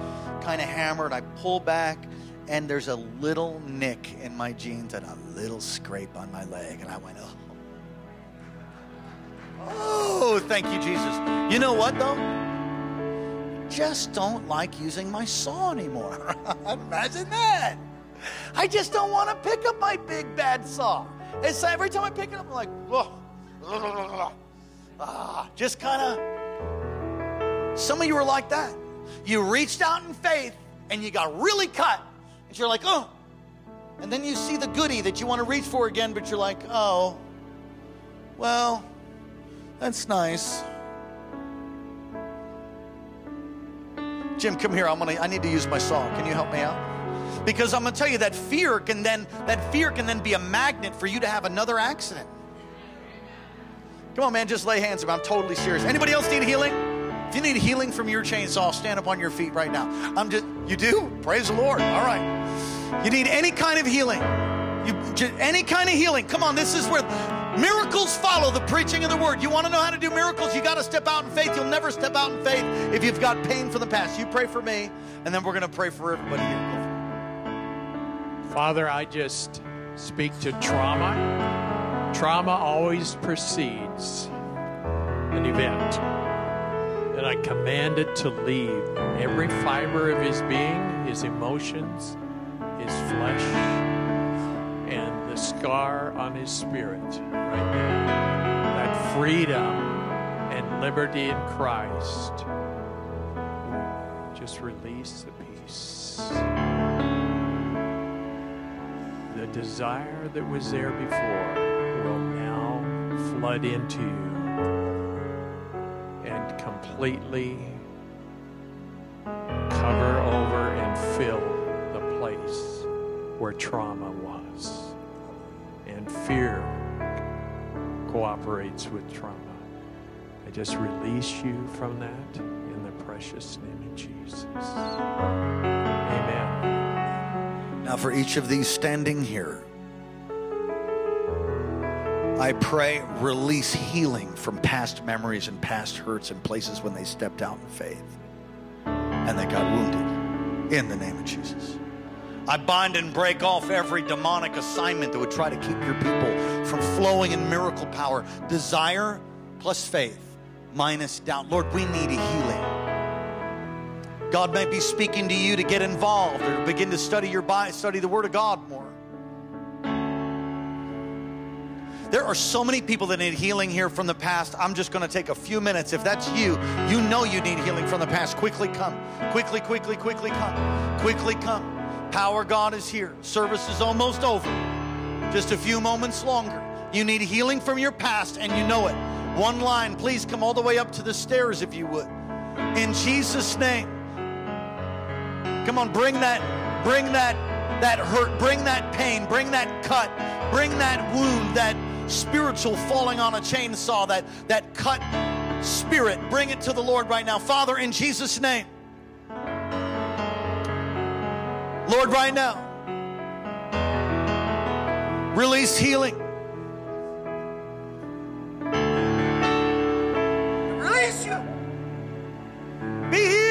kind of hammered. I pull back, and there's a little nick in my jeans and a little scrape on my leg. And I went, oh. Oh, thank you, Jesus. You know what, though? Just don't like using my saw anymore. Imagine that. I just don't want to pick up my big bad saw. It's so every time I pick it up, I'm like, whoa. Ah, just kind of. Some of you are like that. You reached out in faith and you got really cut. And you're like, oh. And then you see the goodie that you want to reach for again, but you're like, oh, well, that's nice. Jim, come here. I'm gonna. I need to use my saw. Can you help me out? Because I'm gonna tell you that fear can then that fear can then be a magnet for you to have another accident. Come on, man. Just lay hands. On. I'm totally serious. Anybody else need healing? If you need healing from your chainsaw, stand up on your feet right now. I'm just. You do? Praise the Lord. All right. You need any kind of healing. You, any kind of healing. Come on. This is where Miracles follow the preaching of the word. You want to know how to do miracles? You got to step out in faith. You'll never step out in faith if you've got pain from the past. You pray for me, and then we're going to pray for everybody here. Father, I just speak to trauma. Trauma always precedes an event. And I command it to leave every fiber of his being, his emotions, his flesh the scar on his spirit right now. That freedom and liberty in Christ. Just release the peace. The desire that was there before will now flood into you and completely cover over and fill the place where trauma was and fear cooperates with trauma. I just release you from that in the precious name of Jesus. Amen. Now, for each of these standing here, I pray release healing from past memories and past hurts and places when they stepped out in faith and they got wounded in the name of Jesus. I bind and break off every demonic assignment that would try to keep your people from flowing in miracle power. Desire plus faith minus doubt. Lord, we need a healing. God may be speaking to you to get involved or begin to study your Bible, study the Word of God more. There are so many people that need healing here from the past. I'm just going to take a few minutes. If that's you, you know you need healing from the past. Quickly come. Quickly, quickly, quickly come. Quickly come. Power God is here. Service is almost over. Just a few moments longer. You need healing from your past and you know it. One line, please come all the way up to the stairs if you would. In Jesus' name. Come on, bring that, bring that, that hurt, bring that pain, bring that cut, bring that wound, that spiritual falling on a chainsaw, that, that cut spirit. Bring it to the Lord right now. Father, in Jesus' name. Lord, right now, release healing. Release you. Be healed.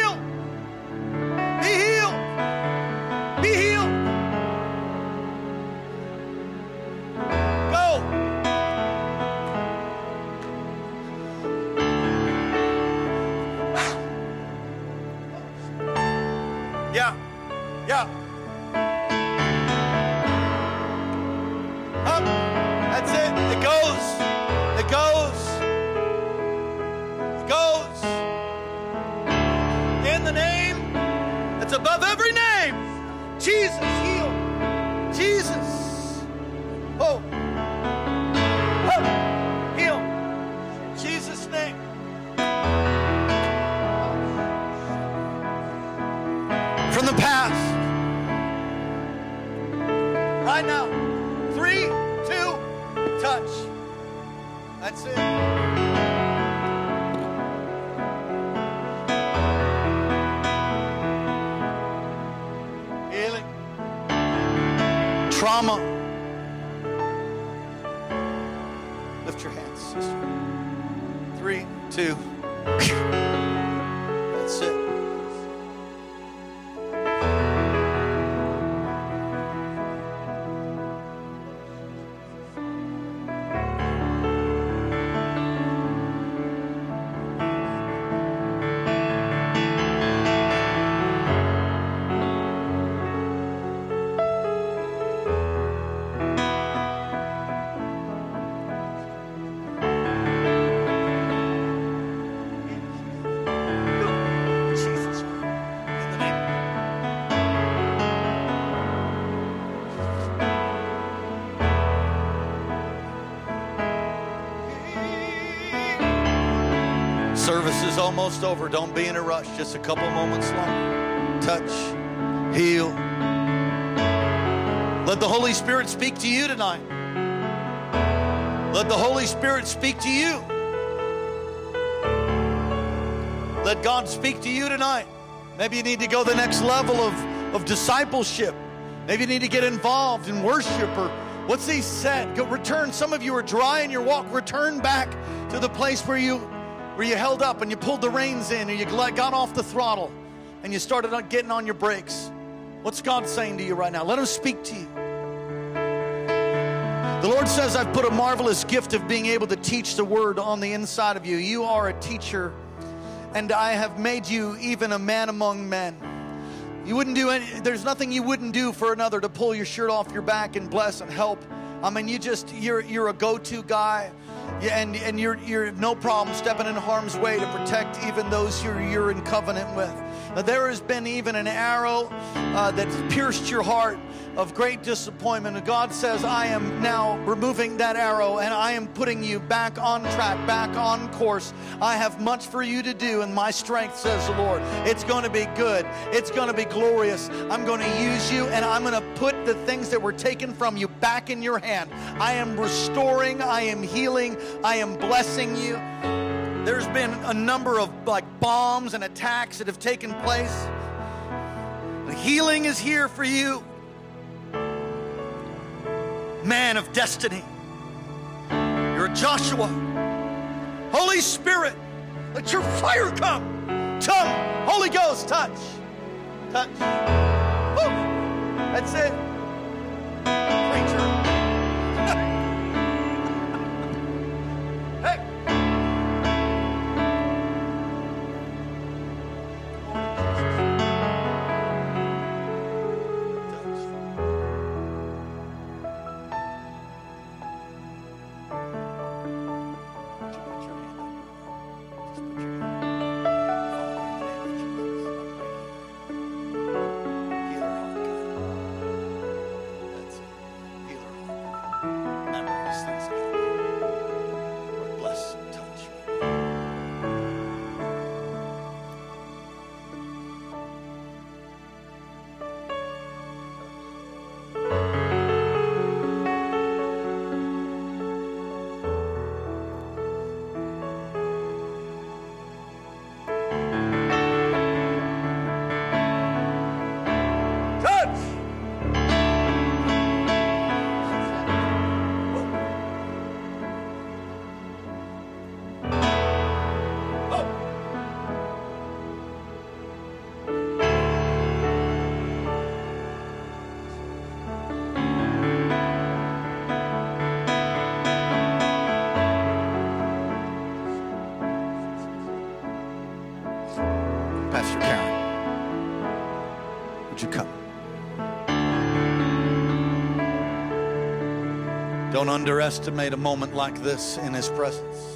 Trauma. Is almost over. Don't be in a rush. Just a couple moments longer. Touch, heal. Let the Holy Spirit speak to you tonight. Let the Holy Spirit speak to you. Let God speak to you tonight. Maybe you need to go the next level of, of discipleship. Maybe you need to get involved in worship or what's he said? Go return. Some of you are dry in your walk. Return back to the place where you where you held up and you pulled the reins in or you got off the throttle and you started getting on your brakes. What's God saying to you right now? Let him speak to you. The Lord says, I've put a marvelous gift of being able to teach the word on the inside of you. You are a teacher and I have made you even a man among men. You wouldn't do any, there's nothing you wouldn't do for another to pull your shirt off your back and bless and help. I mean, you just, you're, you're a go to guy. And, and you're, you're no problem stepping in harm's way to protect even those you're, you're in covenant with. There has been even an arrow uh, that pierced your heart of great disappointment. And God says, I am now removing that arrow and I am putting you back on track, back on course. I have much for you to do, and my strength, says the Lord. It's going to be good, it's going to be glorious. I'm going to use you, and I'm going to put the things that were taken from you back in your hand. I am restoring, I am healing, I am blessing you. There's been a number of like bombs and attacks that have taken place. The healing is here for you man of destiny. You're Joshua. Holy Spirit, let your fire come. Come, Holy Ghost, touch. Touch. That's it. Don't underestimate a moment like this in His presence.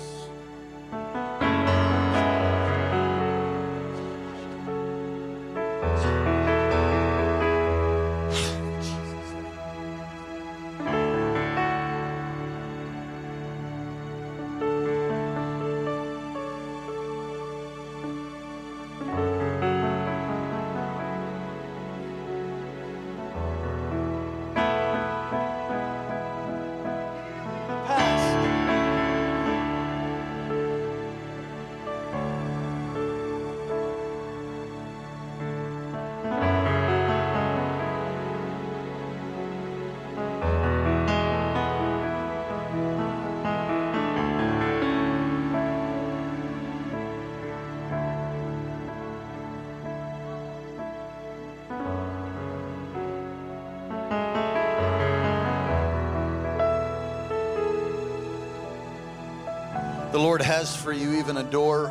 Lord has for you even a door,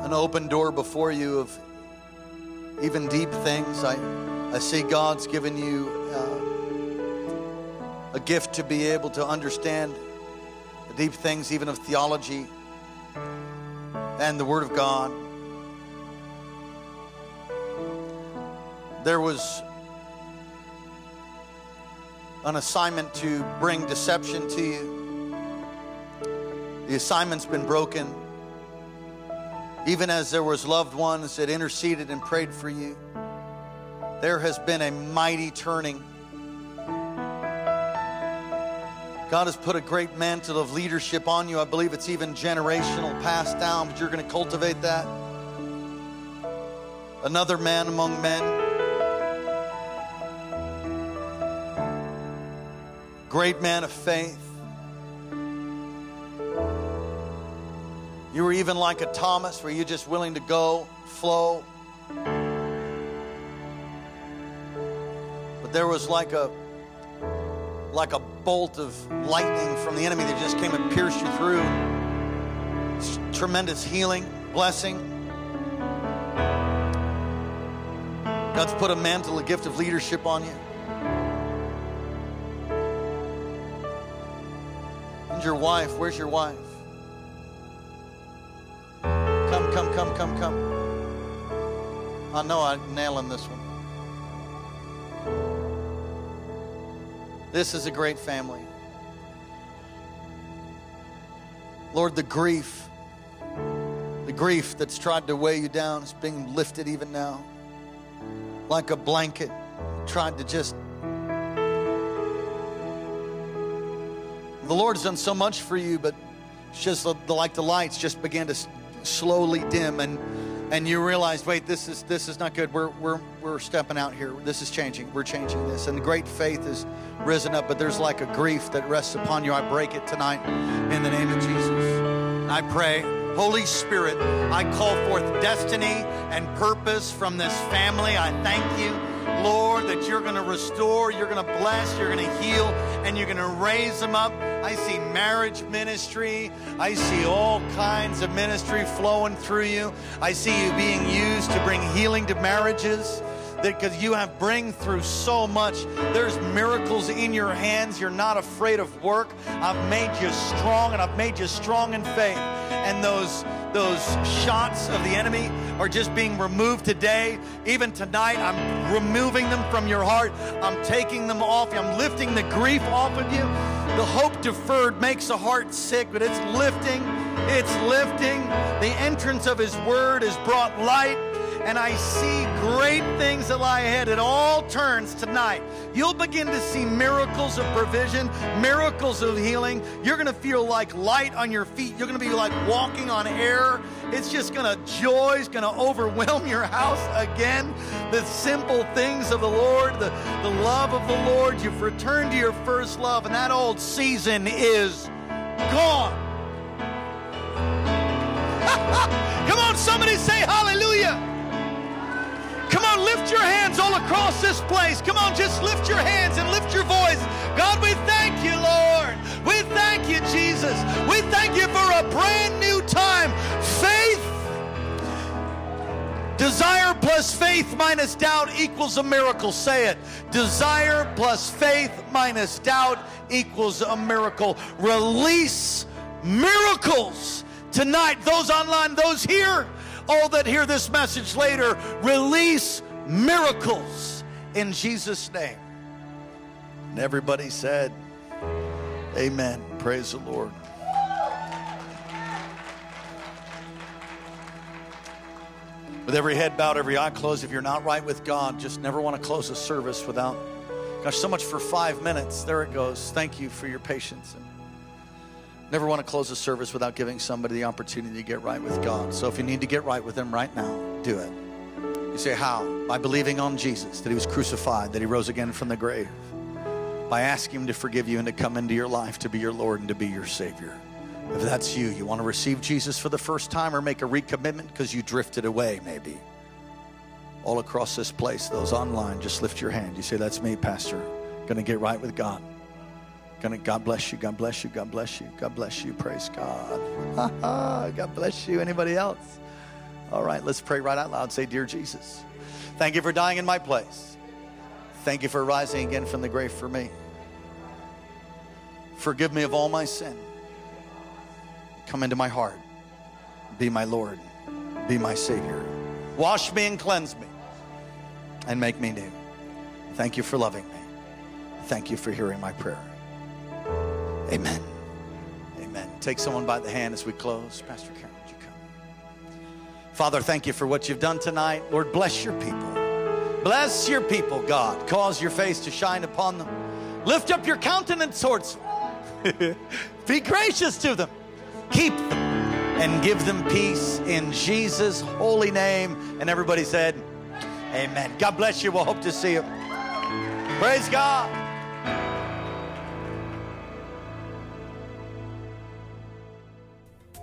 an open door before you of even deep things. I, I see God's given you uh, a gift to be able to understand the deep things, even of theology and the Word of God. There was an assignment to bring deception to you The assignment's been broken. Even as there was loved ones that interceded and prayed for you, there has been a mighty turning. God has put a great mantle of leadership on you. I believe it's even generational, passed down, but you're going to cultivate that. Another man among men. Great man of faith. You were even like a Thomas, where you're just willing to go, flow. But there was like a like a bolt of lightning from the enemy that just came and pierced you through. Tremendous healing, blessing. God's put a mantle, a gift of leadership on you. And your wife, where's your wife? Come, come, come. I know I'm nailing this one. This is a great family. Lord, the grief, the grief that's tried to weigh you down is being lifted even now. Like a blanket, tried to just. The Lord's done so much for you, but it's just like the lights just began to slowly dim and and you realize, wait, this is this is not good. We're we're we're stepping out here. This is changing. We're changing this. And the great faith has risen up, but there's like a grief that rests upon you. I break it tonight in the name of Jesus. I pray, Holy Spirit, I call forth destiny and purpose from this family. I thank you. Lord, that you're going to restore, you're going to bless, you're going to heal, and you're going to raise them up. I see marriage ministry. I see all kinds of ministry flowing through you. I see you being used to bring healing to marriages because you have bring through so much. There's miracles in your hands. You're not afraid of work. I've made you strong, and I've made you strong in faith. And those those shots of the enemy are just being removed today. Even tonight, I'm removing them from your heart. I'm taking them off. I'm lifting the grief off of you. The hope deferred makes a heart sick, but it's lifting. It's lifting. The entrance of His Word has brought light and I see great things that lie ahead. It all turns tonight. You'll begin to see miracles of provision, miracles of healing. You're going to feel like light on your feet. You're going to be like walking on air. It's just going to, joy is going to overwhelm your house again. The simple things of the Lord, the, the love of the Lord. You've returned to your first love, and that old season is gone. Come on, somebody say hallelujah. Come on, lift your hands all across this place. Come on, just lift your hands and lift your voice. God, we thank you, Lord. We thank you, Jesus. We thank you for a brand new time. Faith. Desire plus faith minus doubt equals a miracle. Say it. Desire plus faith minus doubt equals a miracle. Release miracles tonight. Those online, those here all that hear this message later, release miracles in Jesus' name. And everybody said, Amen. Praise the Lord. With every head bowed, every eye closed, if you're not right with God, just never want to close a service without. Gosh, so much for five minutes. There it goes. Thank you for your patience. Never want to close a service without giving somebody the opportunity to get right with God. So if you need to get right with Him right now, do it. You say, How? By believing on Jesus, that He was crucified, that He rose again from the grave. By asking Him to forgive you and to come into your life to be your Lord and to be your Savior. If that's you, you want to receive Jesus for the first time or make a recommitment because you drifted away, maybe. All across this place, those online, just lift your hand. You say, That's me, Pastor. Going to get right with God. Gonna, God bless you. God bless you. God bless you. God bless you. Praise God. God bless you. Anybody else? All right, let's pray right out loud. Say, Dear Jesus, thank you for dying in my place. Thank you for rising again from the grave for me. Forgive me of all my sin. Come into my heart. Be my Lord. Be my Savior. Wash me and cleanse me and make me new. Thank you for loving me. Thank you for hearing my prayer. Amen. Amen. take someone by the hand as we close. Pastor Karen, would you come? Father, thank you for what you've done tonight. Lord, bless your people. Bless your people, God. Cause your face to shine upon them. Lift up your countenance towards them. Be gracious to them. Keep them and give them peace in Jesus' holy name. And everybody said, Amen. God bless you. We'll hope to see you. Praise God.